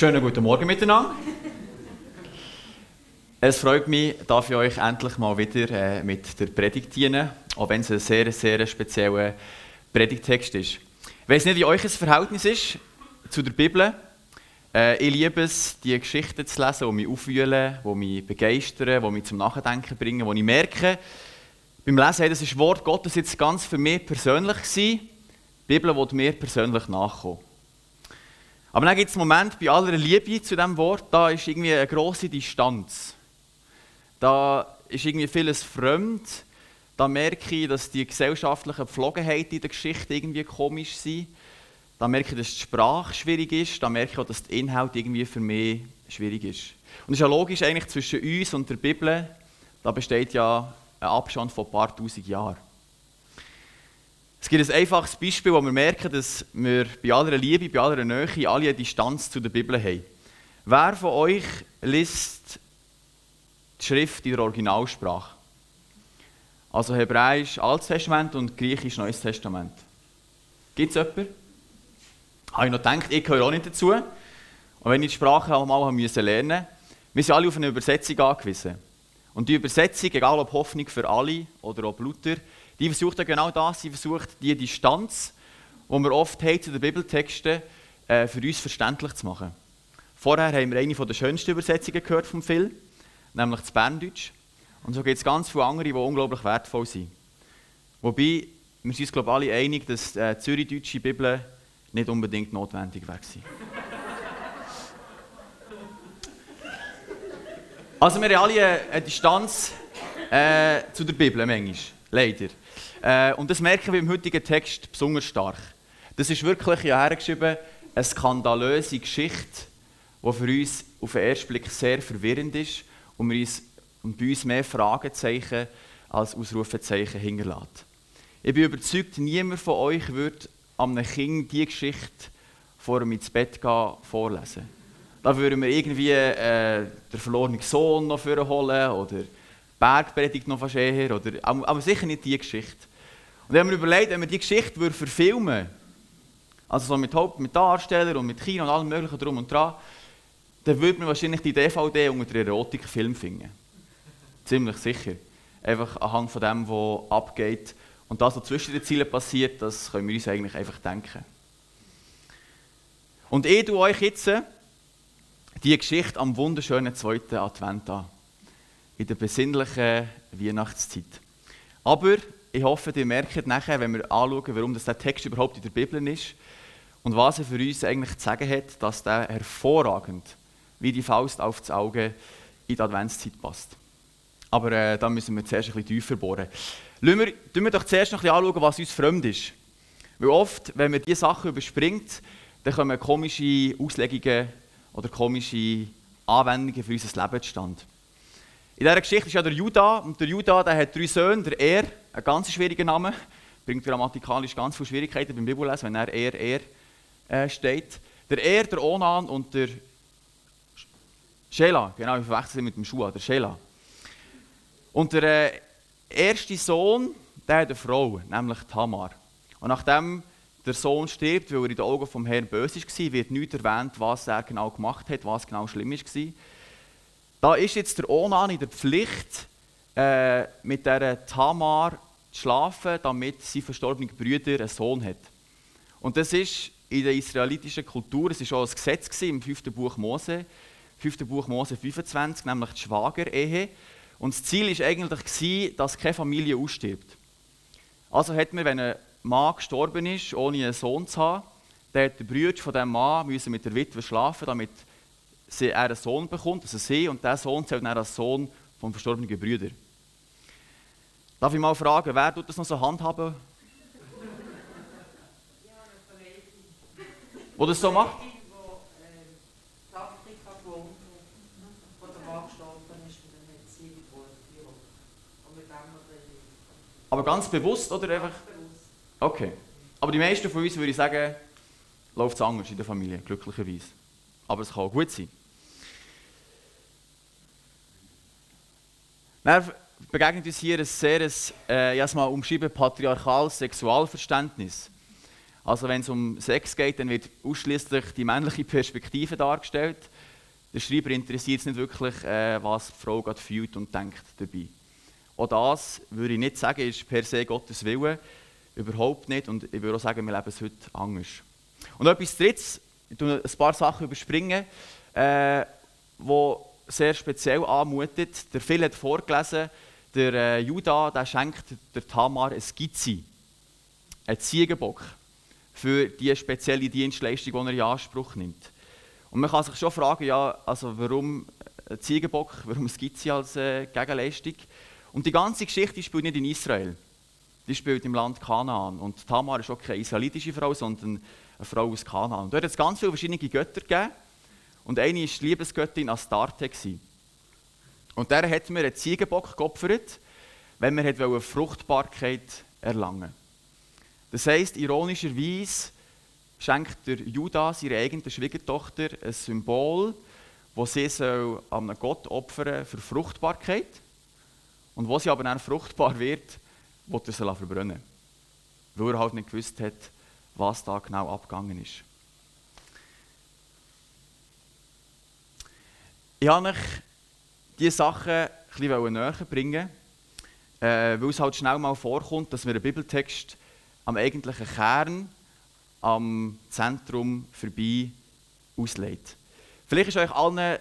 Schönen guten Morgen miteinander. Es freut mich, darf ich euch endlich mal wieder äh, mit der Predigt dienen, auch wenn es ein sehr, sehr spezieller Predigtext ist. Ich weiß nicht, wie euch das Verhältnis ist zu der Bibel. Äh, ich liebe es, die Geschichten zu lesen, die mich aufwühlen, die mich begeistern, die mich zum Nachdenken bringen, wo ich merke, beim Lesen, hey, das ist Wort Gottes jetzt ganz für mich persönlich gewesen. Die Bibel will mir persönlich nachkommen. Aber dann gibt es einen Moment bei aller Liebe zu diesem Wort, da ist irgendwie eine grosse Distanz. Da ist irgendwie vieles fremd. Da merke ich, dass die gesellschaftlichen Pflogenheiten in der Geschichte irgendwie komisch sind. Da merke ich, dass die Sprache schwierig ist. Da merke ich auch, dass der Inhalt irgendwie für mich schwierig ist. Und es ist ja logisch eigentlich zwischen uns und der Bibel, da besteht ja ein Abstand von ein paar tausend Jahren. Es gibt ein einfaches Beispiel, wo wir merken, dass wir bei aller Liebe, bei aller Nähe alle eine Distanz zu der Bibel haben. Wer von euch liest die Schrift in der Originalsprache? Also Hebräisch Altes Testament und Griechisch Neues Testament. Gibt es jemanden? Habe ich noch gedacht, ich gehöre auch nicht dazu. Und wenn ich die Sprache einmal lernen musste, wir sind alle auf eine Übersetzung angewiesen. Und die Übersetzung, egal ob Hoffnung für alle oder ob Luther, die versucht ja genau das, sie versucht die Distanz, die wir oft haben zu den Bibeltexten, äh, für uns verständlich zu machen. Vorher haben wir eine der schönsten Übersetzungen gehört vom Phil, nämlich das Berndeutsch. Und so gibt es ganz viele andere, die unglaublich wertvoll sind. Wobei, wir sind uns glaube alle einig, dass die äh, zürichdeutsche Bibel nicht unbedingt notwendig wäre. Also wir haben alle eine Distanz äh, zu der Bibel, manchmal. leider. Äh, und das merken wir im heutigen Text besonders stark. Das ist wirklich ja hergeschrieben, eine skandalöse Geschichte, die für uns auf den ersten Blick sehr verwirrend ist und, wir uns, und bei uns mehr Fragezeichen als Ausrufezeichen hinterlässt. Ich bin überzeugt, niemand von euch würde einem Kind diese Geschichte vor dem ins Bett gehen vorlesen. Da würden wir irgendwie äh, den verlorenen Sohn noch vorholen oder Bergpredigt noch fast eher, oder, aber sicher nicht diese Geschichte. Und wenn wir überlegt, wenn wir diese Geschichte würde verfilmen also so mit Haupt, mit Darstellern und mit Kino und allem möglichen drum und dran, dann würde man wahrscheinlich die DVD unter den Erotikfilm finden. Ziemlich sicher. Einfach anhand von dem, was abgeht. Und das, was zwischen den Zielen passiert, das können wir uns eigentlich einfach denken. Und ich tue euch jetzt die Geschichte am wunderschönen zweiten Advent an. In der besinnlichen Weihnachtszeit. Aber ich hoffe, ihr merkt nachher, wenn wir anschauen, warum das der Text überhaupt in der Bibel ist und was er für uns eigentlich zu sagen hat, dass der hervorragend wie die Faust auf das Auge in die Adventszeit passt. Aber äh, da müssen wir zuerst ein bisschen tiefer bohren. Lassen wir, wir doch zuerst noch ein bisschen anschauen, was uns fremd ist. Weil oft, wenn man diese Sachen überspringt, dann kommen komische Auslegungen oder komische Anwendungen für unser Leben zustande. In dieser Geschichte ist ja der Judah, und der Judah der hat drei Söhne, der Er, ein ganz schwieriger Name, bringt grammatikalisch ganz viele Schwierigkeiten beim Bibellesen, wenn er Er, Er äh, steht. Der Er, der Onan und der Shela, genau, ich verwechsel mit dem Schuh, der Shela. Und der äh, erste Sohn, der hat eine Frau, nämlich Tamar. Und nachdem der Sohn stirbt, weil er in den Augen vom Herrn böse war, wird nicht erwähnt, was er genau gemacht hat, was genau schlimm war. Da ist jetzt der Onan in der Pflicht, äh, mit der Tamar zu schlafen, damit sein verstorbener Brüder einen Sohn hat. Und das ist in der israelitischen Kultur, es war auch ein Gesetz im 5. Buch Mose, 5. Buch Mose 25, nämlich die Schwagerehe. Und das Ziel war eigentlich, dass keine Familie ausstirbt. Also hat man, wenn ein Mann gestorben ist, ohne einen Sohn zu haben, dann hat der Bruder von diesem Mann mit der Witwe schlafen, damit sie einen Sohn bekommt, also sie, und dieser Sohn zählt dann als Sohn vom verstorbenen Brüder. Darf ich mal fragen, wer tut das noch so handhaben? Wo das so macht? Aber ganz bewusst oder einfach? Okay. Aber die meisten von uns würde ich sagen, läuft es anders in der Familie, glücklicherweise. Aber es kann auch gut sein. Dann begegnet uns hier ein sehr, äh, umschrieben, patriarchales Sexualverständnis. Also wenn es um Sex geht, dann wird ausschließlich die männliche Perspektive dargestellt. Der Schreiber interessiert es nicht wirklich, äh, was die Frau gerade fühlt und denkt dabei. Auch das würde ich nicht sagen, ist per se Gottes Wille. Überhaupt nicht. Und ich würde auch sagen, wir leben es heute anders. Und etwas Drittes, ich tue ein paar Sachen wo sehr speziell anmutet. Der Phil hat vorgelesen, der äh, Judah der schenkt der Tamar eine Skizze, einen Ziegenbock für die spezielle Dienstleistung, die er in Anspruch nimmt. Und man kann sich schon fragen, ja, also warum ein Ziegenbock, warum eine Skizze als äh, Gegenleistung? Und die ganze Geschichte spielt nicht in Israel. Die spielt im Land Kanaan. Und Tamar ist auch keine israelitische Frau, sondern eine Frau aus Kanaan. Und dort hat es ganz viele verschiedene Götter gegeben. Und eine war die Liebesgöttin Astarte. Und der hat mir einen Ziegenbock geopfert, wenn man eine Fruchtbarkeit erlangen Das heisst, ironischerweise schenkt der Judas ihrer eigenen Schwiegertochter ein Symbol, das sie soll an einen Gott opfern für Fruchtbarkeit. Und wo sie aber dann fruchtbar wird, wird er sie verbrennen. Weil er halt nicht gewusst hat, was da genau abgegangen ist. Ich wollte euch diese Sachen bisschen näher bringen, äh, weil es halt schnell mal vorkommt, dass wir einen Bibeltext am eigentlichen Kern, am Zentrum vorbei auslegt. Vielleicht ist euch allen äh,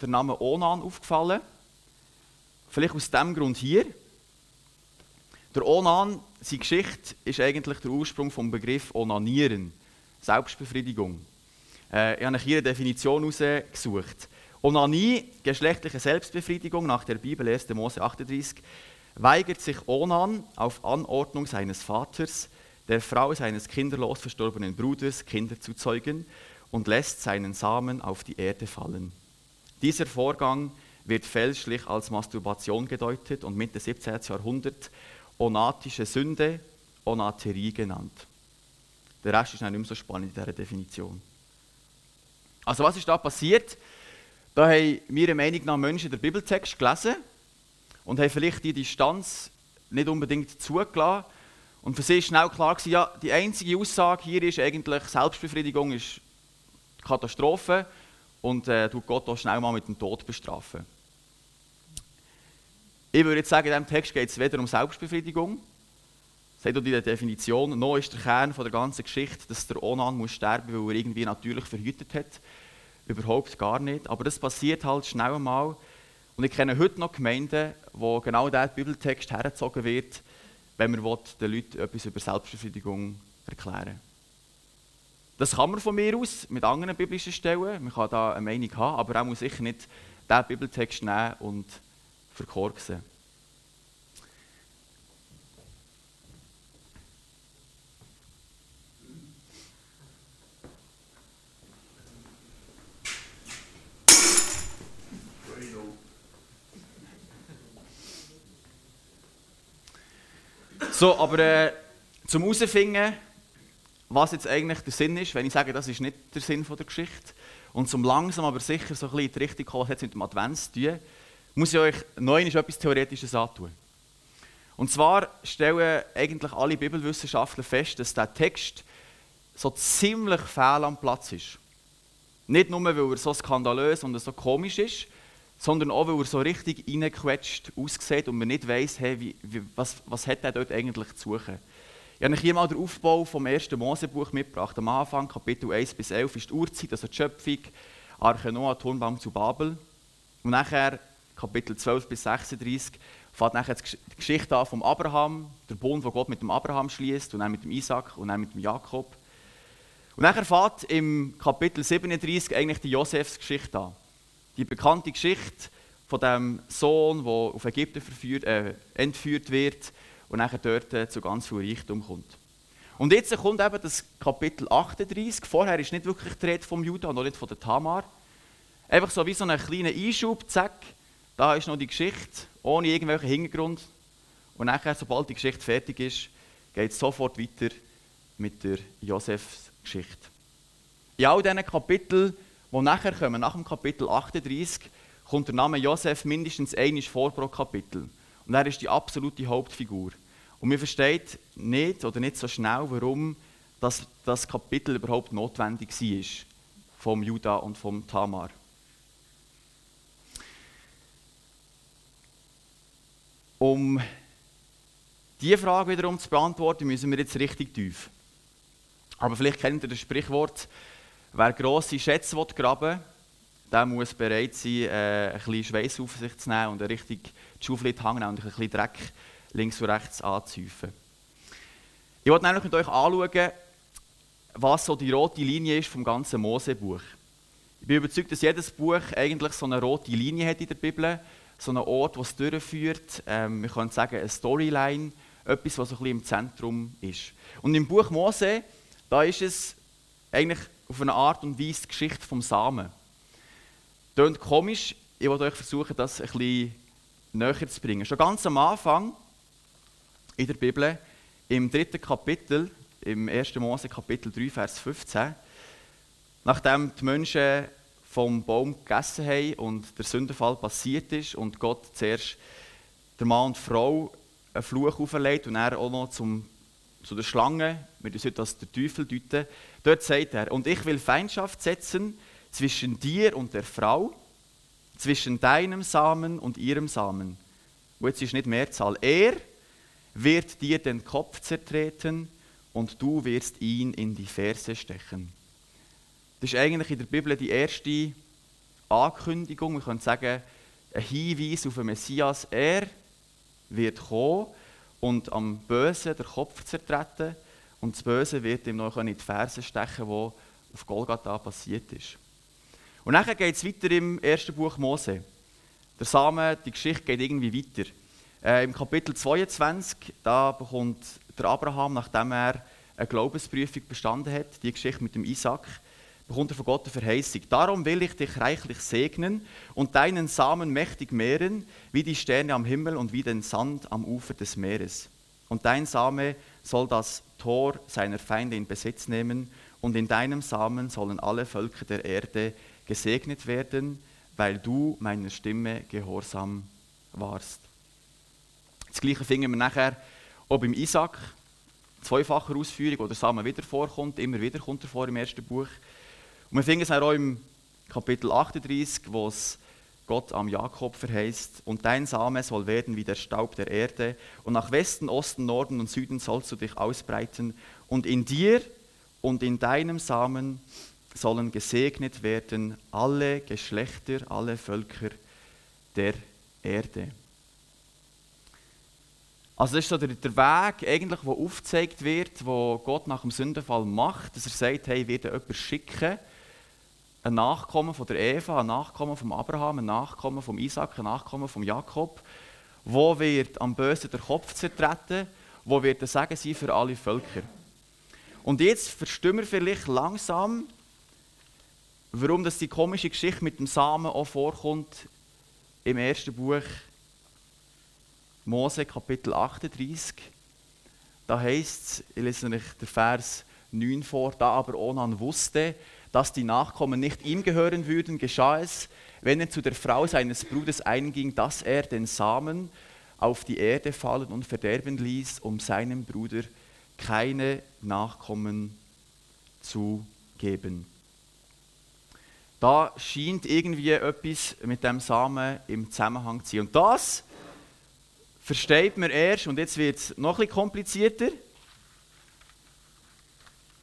der Name Onan aufgefallen. Vielleicht aus dem Grund hier. Der Onan, seine Geschichte, ist eigentlich der Ursprung vom Begriff Onanieren, Selbstbefriedigung. Äh, ich habe hier eine Definition herausgesucht. Onanie, geschlechtliche Selbstbefriedigung nach der Bibel 1. Mose 38, weigert sich Onan auf Anordnung seines Vaters, der Frau seines kinderlos verstorbenen Bruders Kinder zu zeugen und lässt seinen Samen auf die Erde fallen. Dieser Vorgang wird fälschlich als Masturbation gedeutet und Mitte 17. Jahrhundert onatische Sünde, Onaterie genannt. Der Rest ist nicht mehr so spannend in dieser Definition. Also was ist da passiert? Da haben meiner Meinung nach Menschen den Bibeltext gelesen und haben vielleicht die Distanz nicht unbedingt zugelassen. Und für sie ist schnell klar gewesen, ja, die einzige Aussage hier ist eigentlich, Selbstbefriedigung ist Katastrophe und äh, tut Gott auch schnell mal mit dem Tod bestrafen. Ich würde jetzt sagen, in diesem Text geht es weder um Selbstbefriedigung, sagt auch die Definition, noch ist der Kern der ganzen Geschichte, dass der Onan muss sterben, weil er irgendwie natürlich verhütet hat. Überhaupt gar nicht. Aber das passiert halt schnell einmal. Und ich kenne heute noch Gemeinden, wo genau dieser Bibeltext hergezogen wird, wenn man den Leuten etwas über Selbstbefriedigung erklären will. Das kann man von mir aus mit anderen biblischen Stellen. Man kann da eine Meinung haben, aber auch muss sicher nicht diesen Bibeltext nehmen und verkorksen. So, aber äh, zum herausfinden, was jetzt eigentlich der Sinn ist, wenn ich sage, das ist nicht der Sinn der Geschichte, und zum langsam aber sicher so ein bisschen in die Richtung kommen, was hat mit dem Advent zu tun, muss ich euch neu etwas Theoretisches antun. Und zwar stellen eigentlich alle Bibelwissenschaftler fest, dass der Text so ziemlich fehl am Platz ist. Nicht nur, weil er so skandalös und so komisch ist, sondern auch, weil er so richtig reingequetscht aussieht und man nicht weiss, hey, wie, wie, was, was hat er dort eigentlich zu suchen. Ich habe euch hier mal den Aufbau vom ersten Mosebuch mitgebracht. Am Anfang, Kapitel 1 bis 11, ist die Urzeit, also die Schöpfung, Arche Noah, Turmbaum zu Babel. Und nachher, Kapitel 12 bis 36, fängt nachher die Geschichte an vom Abraham, der Bund, den Gott mit dem Abraham schließt, und dann mit dem Isaac und dann mit dem Jakob. Und nachher fängt im Kapitel 37 eigentlich die Josefs Geschichte an. Die bekannte Geschichte von dem Sohn, der auf Ägypten verführt, äh, entführt wird und nachher dort äh, zu ganz viel Reichtum kommt. Und jetzt kommt eben das Kapitel 38. Vorher ist nicht wirklich die Rede vom Judah, noch nicht von der Tamar. Einfach so wie so ein kleiner Einschub, zack, da ist noch die Geschichte, ohne irgendwelchen Hintergrund. Und nachher, sobald die Geschichte fertig ist, geht es sofort weiter mit der Josefs Geschichte. In all diesen Kapiteln, die nachher kommen, nach dem Kapitel 38, kommt der Name Josef mindestens einmal vor pro Kapitel. Und er ist die absolute Hauptfigur. Und man versteht nicht oder nicht so schnell, warum dass das Kapitel überhaupt notwendig war vom Judah und vom Tamar. Um diese Frage wiederum zu beantworten, müssen wir jetzt richtig tief. Aber vielleicht kennt ihr das Sprichwort, wer grosse Schätze graben will, der muss bereit sein, äh, ein bisschen Schweiß auf sich zu nehmen und richtig die Schaufel in und ein bisschen Dreck links und rechts anzuhäufen. Ich wollte nämlich mit euch anschauen, was so die rote Linie ist vom ganzen Mosebuch. Ich bin überzeugt, dass jedes Buch eigentlich so eine rote Linie hat in der Bibel, so einen Ort, wo es durchführt. Ähm, wir können sagen, eine Storyline, etwas, was so ein bisschen im Zentrum ist. Und im Buch Mose, da ist es eigentlich auf eine Art und Weise die Geschichte vom Samen. Klingt komisch, ich wollte euch versuchen, das ein bisschen näher zu bringen. Schon ganz am Anfang in der Bibel, im dritten Kapitel, im 1. Mose Kapitel 3, Vers 15, nachdem die Menschen vom Baum gegessen haben und der Sündenfall passiert ist und Gott zuerst der Mann und Frau einen Fluch auferlegt und er auch noch zum, zu der Schlange, wir das heute als der Teufel deuten, dort sagt er, und ich will Feindschaft setzen zwischen dir und der Frau, zwischen deinem Samen und ihrem Samen. Und jetzt ist nicht Mehrzahl. Er wird dir den Kopf zertreten und du wirst ihn in die Ferse stechen. Das ist eigentlich in der Bibel die erste Ankündigung, wir können sagen, ein Hinweis auf den Messias. Er wird kommen und am Bösen den Kopf zertreten und das Böse wird ihm noch in die Ferse stechen, wo auf Golgatha passiert ist. Und dann geht es weiter im ersten Buch Mose. Der Samen, die Geschichte geht irgendwie weiter. Äh, Im Kapitel 22, da bekommt der Abraham, nachdem er eine Glaubensprüfung bestanden hat, die Geschichte mit dem Isaac, bekommt er von Gott eine. Darum will ich dich reichlich segnen und deinen Samen mächtig mehren, wie die Sterne am Himmel und wie den Sand am Ufer des Meeres. Und dein Same soll das Tor seiner Feinde in Besitz nehmen, und in deinem Samen sollen alle Völker der Erde gesegnet werden, weil du meiner Stimme gehorsam warst. Das gleiche finden wir nachher auch beim Isaac, zweifacher Ausführung, wo der Samen wieder vorkommt, immer wieder kommt er vor im ersten Buch. Und wir finden es auch im Kapitel 38, wo es Gott am Jakob verheißt, und dein Same soll werden wie der Staub der Erde, und nach Westen, Osten, Norden und Süden sollst du dich ausbreiten, und in dir und in deinem Samen sollen gesegnet werden alle Geschlechter, alle Völker der Erde. Also das ist so der, der Weg, eigentlich, wo aufgezeigt wird, wo Gott nach dem Sündenfall macht, dass er sagt, hey, ich werde jemanden schicken, ein Nachkommen von der Eva, ein Nachkommen von Abraham, ein Nachkommen von Isaac, ein Nachkommen von Jakob, wo wird am Bösen der Kopf zertreten, wo wird der Segen sein für alle Völker. Und jetzt verstehen wir vielleicht langsam, warum das die komische Geschichte mit dem Samen auch vorkommt im ersten Buch Mose Kapitel 38. Da heißt es, ich lese euch den Vers 9 vor, da aber Onan wusste, dass die Nachkommen nicht ihm gehören würden, geschah es, wenn er zu der Frau seines Bruders einging, dass er den Samen auf die Erde fallen und verderben ließ, um seinem Bruder keine Nachkommen zu geben. Da scheint irgendwie etwas mit dem Samen im Zusammenhang zu sein. Und das versteht man erst, und jetzt wird es noch etwas komplizierter,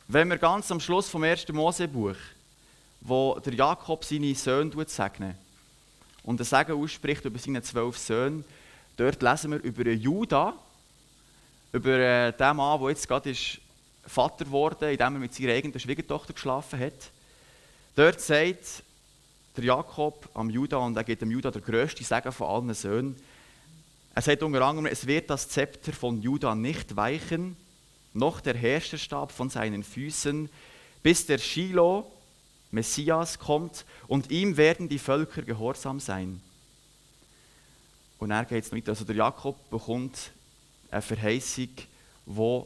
wenn wir ganz am Schluss vom ersten Mosebuch, wo der Jakob seine Söhne segnet und ein Segen ausspricht über seine zwölf Söhne, dort lesen wir über Judah, über äh, den Mann, der jetzt gerade ist Vater geworden, indem er mit seiner eigenen Schwiegertochter geschlafen hat. Dort sagt der Jakob am Judah, und er gibt dem Judah der größte Segen von allen Söhnen, er sagt unter anderem, es wird das Zepter von Judah nicht weichen, noch der Herrscherstab von seinen Füßen, bis der Shiloh, Messias, kommt und ihm werden die Völker gehorsam sein. Und er geht es weiter. Also der Jakob bekommt eine Verheißung, die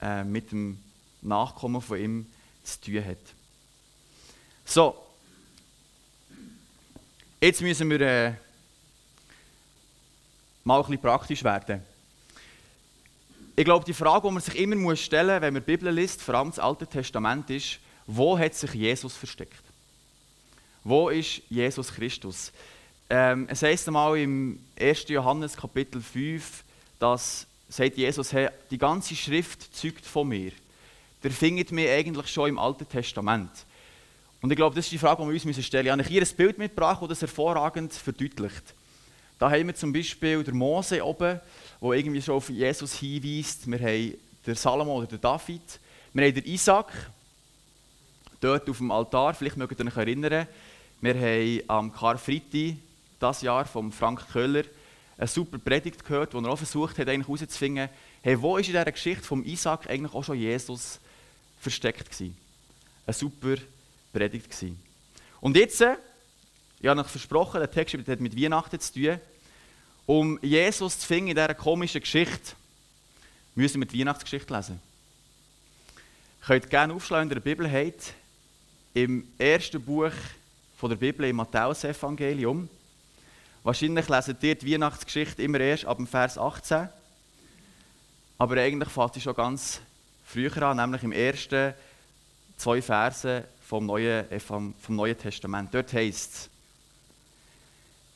äh, mit dem Nachkommen von ihm zu tun hat. So, jetzt müssen wir äh, mal ein bisschen praktisch werden. Ich glaube, die Frage, die man sich immer stellen muss, wenn man die Bibel liest, vor allem das Alte Testament, ist, wo hat sich Jesus versteckt? Wo ist Jesus Christus? Ähm, es heißt einmal im 1. Johannes Kapitel 5, dass sagt Jesus, hey, die ganze Schrift zeugt von mir. Der findet mich eigentlich schon im Alten Testament. Und ich glaube, das ist die Frage, die wir uns stellen müssen. Ich habe hier ein Bild mitgebracht, das das hervorragend verdeutlicht. Da haben wir zum Beispiel den Mose oben, der irgendwie schon auf Jesus hinweist. Wir haben den Salomo oder den David. Wir haben den Isaac, dort auf dem Altar, vielleicht mögt ihr euch erinnern. Wir haben am Karfreitag, das Jahr, von Frank Köhler, eine super Predigt gehört, wo er auch versucht hat, eigentlich herauszufinden, hey, wo ist in dieser Geschichte vom Isaac eigentlich auch schon Jesus versteckt gewesen? Eine super Predigt gewesen. Und jetzt, äh, ich habe euch versprochen, der Text hat mit Weihnachten zu tun, um Jesus zu finden in dieser komischen Geschichte, müssen wir die Weihnachtsgeschichte lesen. Ihr könnt gerne aufschlagen, ihr eine Bibel habt, im ersten Buch von der Bibel, im Matthäus-Evangelium. Wahrscheinlich lesen ihr die Weihnachtsgeschichte immer erst ab dem Vers 18. Aber eigentlich fängt sie schon ganz früher an, nämlich im ersten zwei Versen vom Neuen, vom Neuen Testament. Dort heißt es,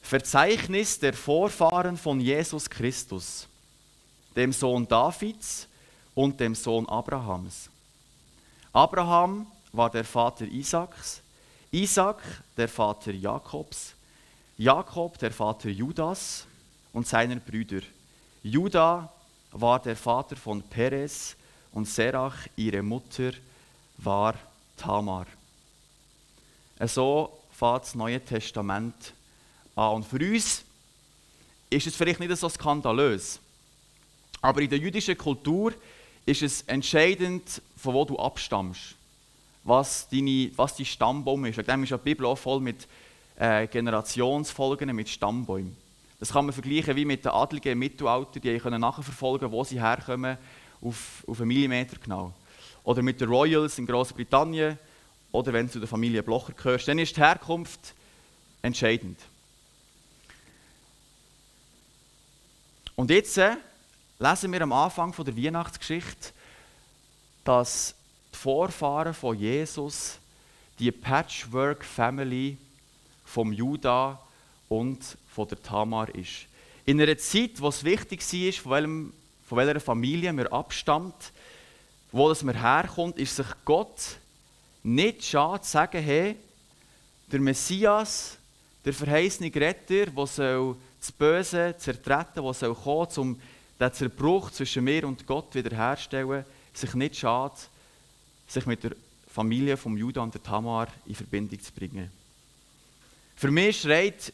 Verzeichnis der Vorfahren von Jesus Christus, dem Sohn Davids und dem Sohn Abrahams. Abraham war der Vater Isaaks, Isaak der Vater Jakobs, Jakob der Vater Judas und seiner Brüder. Juda war der Vater von Perez und Serach, ihre Mutter, war Tamar. So fängt das Neue Testament an. Und für uns ist es vielleicht nicht so skandalös, aber in der jüdischen Kultur ist es entscheidend, von wo du abstammst, was, deine, was dein Stammbaum ist. Dem ist ja die Bibel auch voll mit äh, Generationsfolgen mit Stammbäumen. Das kann man vergleichen wie mit den Adligen im Mittelalter, die können nachverfolgen, wo sie herkommen, auf, auf einen Millimeter genau. Oder mit den Royals in Großbritannien, oder wenn du zu der Familie Blocher gehörst, dann ist die Herkunft entscheidend. Und jetzt äh, lesen wir am Anfang von der Weihnachtsgeschichte, dass die Vorfahren von Jesus, die Patchwork Family, vom Juda und von der Tamar ist. In einer Zeit, wo es wichtig war, von, welchem, von welcher Familie man abstammt, wo das man herkommt, ist sich Gott nicht schade zu sagen, hey, der Messias, der verheißene Retter, der soll das Böse zertreten, der soll kommen, um den Zerbruch zwischen mir und Gott wiederherzustellen, sich nicht schade, sich mit der Familie vom Judah und der Tamar in Verbindung zu bringen. Für mich schreit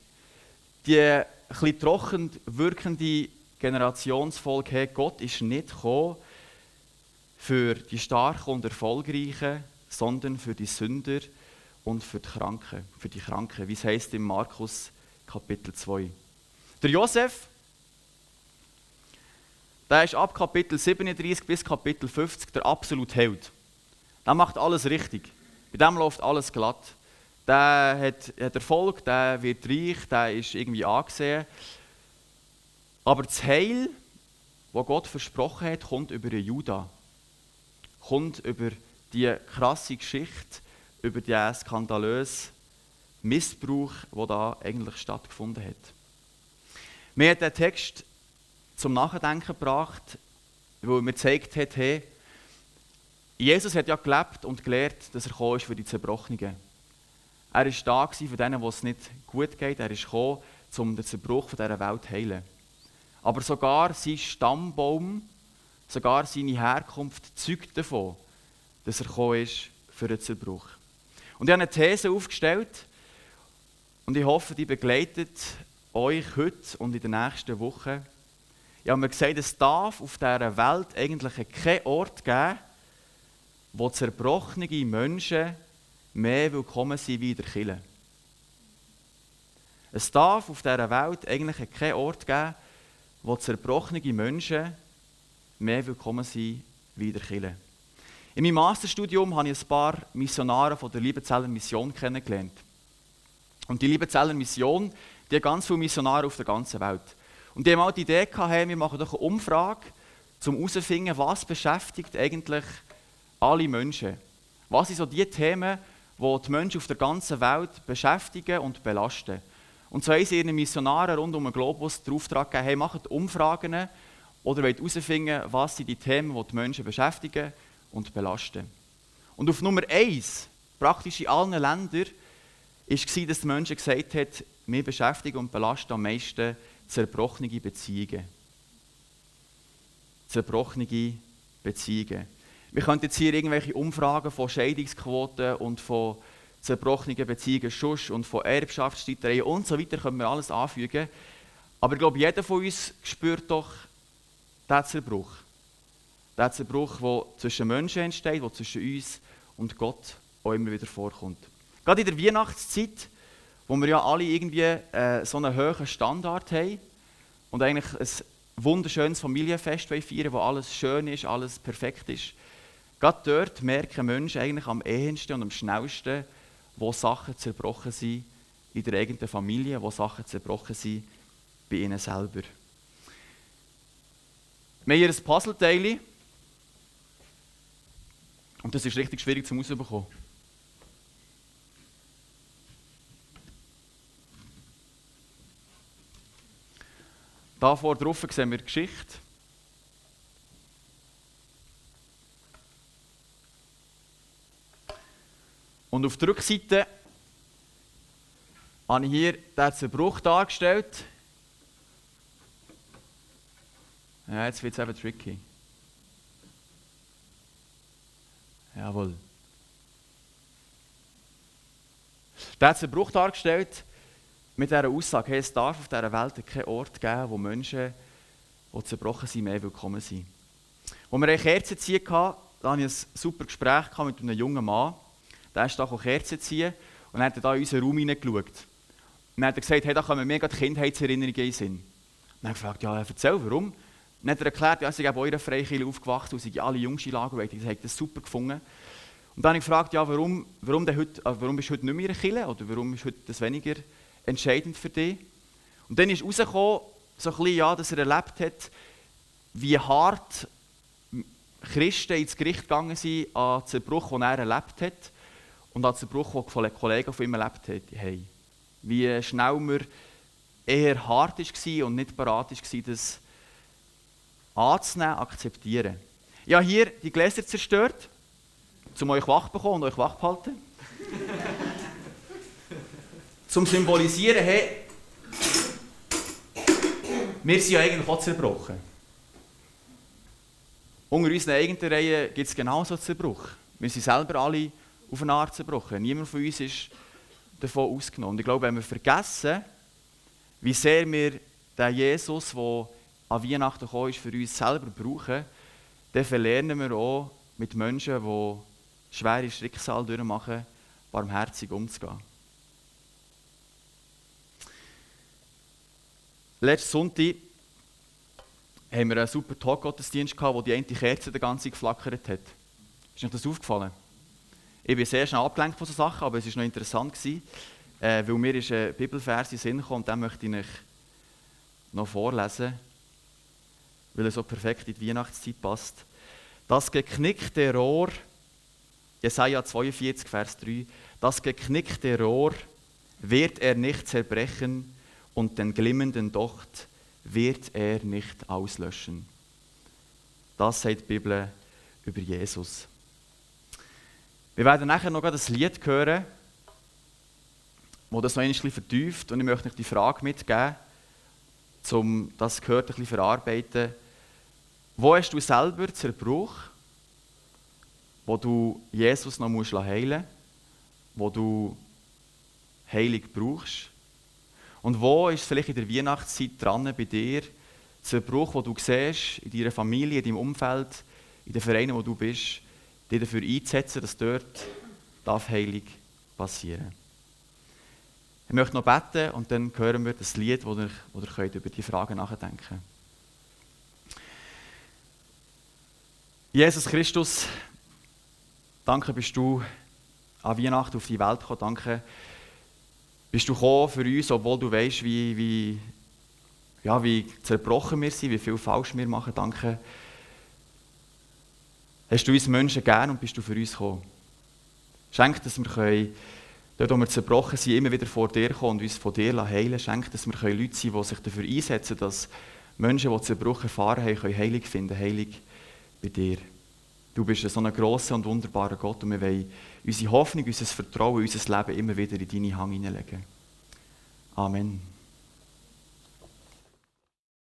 die etwas trocken wirkende Generationsfolge, hey, Gott ist nicht gekommen für die Starken und Erfolgreichen, sondern für die Sünder und für die Kranken. Für die Kranken, wie es heißt im Markus Kapitel 2. Der Josef, der ist ab Kapitel 37 bis Kapitel 50 der absolute Held. Der macht alles richtig. Bei dem läuft alles glatt der hat, hat Erfolg, der wird reich, der ist irgendwie angesehen. Aber das Heil, das Gott versprochen hat, kommt über den Juda. Kommt über die krasse Geschichte, über den skandalösen Missbrauch, der da eigentlich stattgefunden hat. Mir hat der Text zum Nachdenken gebracht, wo mir gezeigt hat, hey, Jesus hat ja gelebt und gelehrt, dass er gekommen ist für die Zerbrochenen. Er war da für denen, wo es nicht gut geht. Er ist gekommen, um den Zerbruch dieser Welt zu heilen. Aber sogar sein Stammbaum, sogar seine Herkunft zeugt davon, dass er gekommen ist für den Zerbruch. Und ich habe eine These aufgestellt und ich hoffe, die begleitet euch heute und in den nächsten Wochen. Ich habe mir gesagt, es darf auf dieser Welt eigentlich keinen Ort geben, wo zerbrochene Menschen mehr willkommen sein wie in der Kirche. Es darf auf dieser Welt eigentlich keinen Ort geben, wo zerbrochene Menschen mehr willkommen sind wie in der Kirche. In meinem Masterstudium habe ich ein paar Missionare von der Liebenzeller Mission kennengelernt. Und die Liebenzeller Mission, die hat ganz viele Missionare auf der ganzen Welt. Und die haben auch die Idee gehabt, hey, wir machen doch eine Umfrage zum herauszufinden, was beschäftigt eigentlich alle Menschen. Was sind so die Themen, die die Menschen auf der ganzen Welt beschäftigen und belasten. Und so haben sie ihren Missionaren rund um den Globus den Auftrag gegeben, hey, macht Umfragen oder wollt herausfinden, was sind die Themen, die die Menschen beschäftigen und belasten. Und auf Nummer eins, praktisch in allen Ländern, war, dass die Menschen gesagt haben, wir beschäftigen und belasten am meisten zerbrochene Beziehungen. Zerbrochene Beziehungen. Wir könnten jetzt hier irgendwelche Umfragen von Scheidungsquoten und von zerbrochenen Beziehungen Schuss und von Erbschaftsstreitereien und so weiter können wir alles anfügen. Aber ich glaube, jeder von uns spürt doch diesen Zerbruch. Der Zerbruch, der zwischen Menschen entsteht, der zwischen uns und Gott auch immer wieder vorkommt. Gerade in der Weihnachtszeit, wo wir ja alle irgendwie äh, so einen hohen Standard haben und eigentlich ein wunderschönes Familienfest feiern wo alles schön ist, alles perfekt ist. Gerade dort merken Menschen eigentlich am ehesten und am schnellsten, wo Sachen zerbrochen sind in der eigenen Familie, wo Sachen zerbrochen sind bei ihnen selber. Wir haben hier ein Puzzleteil und das ist richtig schwierig zum rausbekommen. Da vor drauf sehen wir die Geschichte. Und auf der Rückseite habe ich hier den Zerbruch dargestellt. Ja, jetzt wird es eben tricky. Jawohl. Der Zerbruch dargestellt mit dieser Aussage, hey, es darf auf dieser Welt keinen Ort geben, wo Menschen, die zerbrochen sind, mehr willkommen sind. Als wir eine Kerze ziehen hatten, hatte ich ein super Gespräch mit einem jungen Mann. Der ist da Kerzen ziehen und hat da in unseren Raum hineingeschaut. Und dann hat gesagt, hey, da kommen mega die Kindheitserinnerungen in Sinn. Und dann gefragt, ja, erzähl, warum? Dann hat er erklärt, ja, sie sind bei eurer Freikirche aufgewacht und sie alle jüngste Lager Ich habe das super gefunden. Und dann habe ich gefragt, ja, warum, warum, denn heute, äh, warum bist du heute nicht mehr in Kirche oder warum ist heute das weniger entscheidend für dich? Und dann ist herausgekommen, so ein bisschen, ja, dass er erlebt hat, wie hart Christen ins Gericht gegangen sind an den Zerbruch, den er erlebt hat und an den Zerbruch, den Kollegen von ihm erlebt haben. Wie schnell wir eher hart war und nicht bereit war, das anzunehmen, akzeptieren. Ja, hier die Gläser zerstört, um euch wach zu bekommen und euch wach zu halten. Zum symbolisieren, hey, wir sind ja eigentlich auch zerbrochen. Unter unseren eigenen Reihen gibt es genauso Zerbruch. Wir sind selber alle auf eine Art zerbrochen. Niemand von uns ist davon ausgenommen. Und ich glaube, wenn wir vergessen, wie sehr wir den Jesus, der an Weihnachten gekommen ist, für uns selber brauchen, dann verlernen wir auch mit Menschen, die schwere Schicksale durchmachen, barmherzig umzugehen. Letzten Sonntag haben wir einen super Talk-Gottesdienst gehabt, wo die eine Kerze die ganze Zeit geflackert hat. Ist euch das aufgefallen? Ich bin sehr schnell abgelenkt von so Sachen, aber es war noch interessant, gewesen, äh, weil mir ist ein Bibelvers in den Sinn gekommen und den möchte ich euch noch vorlesen, weil er so perfekt in die Weihnachtszeit passt. Das geknickte Rohr, Jesaja 42, Vers 3, das geknickte Rohr wird er nicht zerbrechen, und den glimmenden Docht wird er nicht auslöschen. Das sagt die Bibel über Jesus. Wir werden nachher noch ein Lied hören, wo das noch ein bisschen vertieft und ich möchte euch die Frage mitgeben, um das gehört ein bisschen verarbeiten. Wo hast du selber Zerbruch, wo du Jesus noch heilen musst, wo du Heilung brauchst? Und wo ist vielleicht in der Weihnachtszeit dran bei dir, Zerbruch, wo du siehst, in deiner Familie, in deinem Umfeld, in den Vereinen, wo du bist, dich dafür einzusetzen, dass dort darf Heilung passieren Ich möchte noch beten und dann hören wir das Lied, wo ihr, wo ihr könnt über diese Fragen nachdenken könnt. Jesus Christus, danke bist du an Weihnachten auf die Welt gekommen. Danke, bist du gekommen für uns, obwohl du weißt, wie, wie, ja, wie zerbrochen wir sind, wie viel falsch wir machen. Danke, hast du uns Menschen gern und bist du für uns gekommen. Schenk, dass wir können, dort wo wir zerbrochen sind, immer wieder vor dir kommen und uns von dir heilen Schenk, dass wir können Leute sein können, die sich dafür einsetzen, dass Menschen, die Zerbruch erfahren haben, Heilig finden, Heilig bei dir. Du bist so ein grosser und wunderbarer Gott und wir wollen unsere Hoffnung, unser Vertrauen, unser Leben immer wieder in deine Hand hineinlegen. Amen.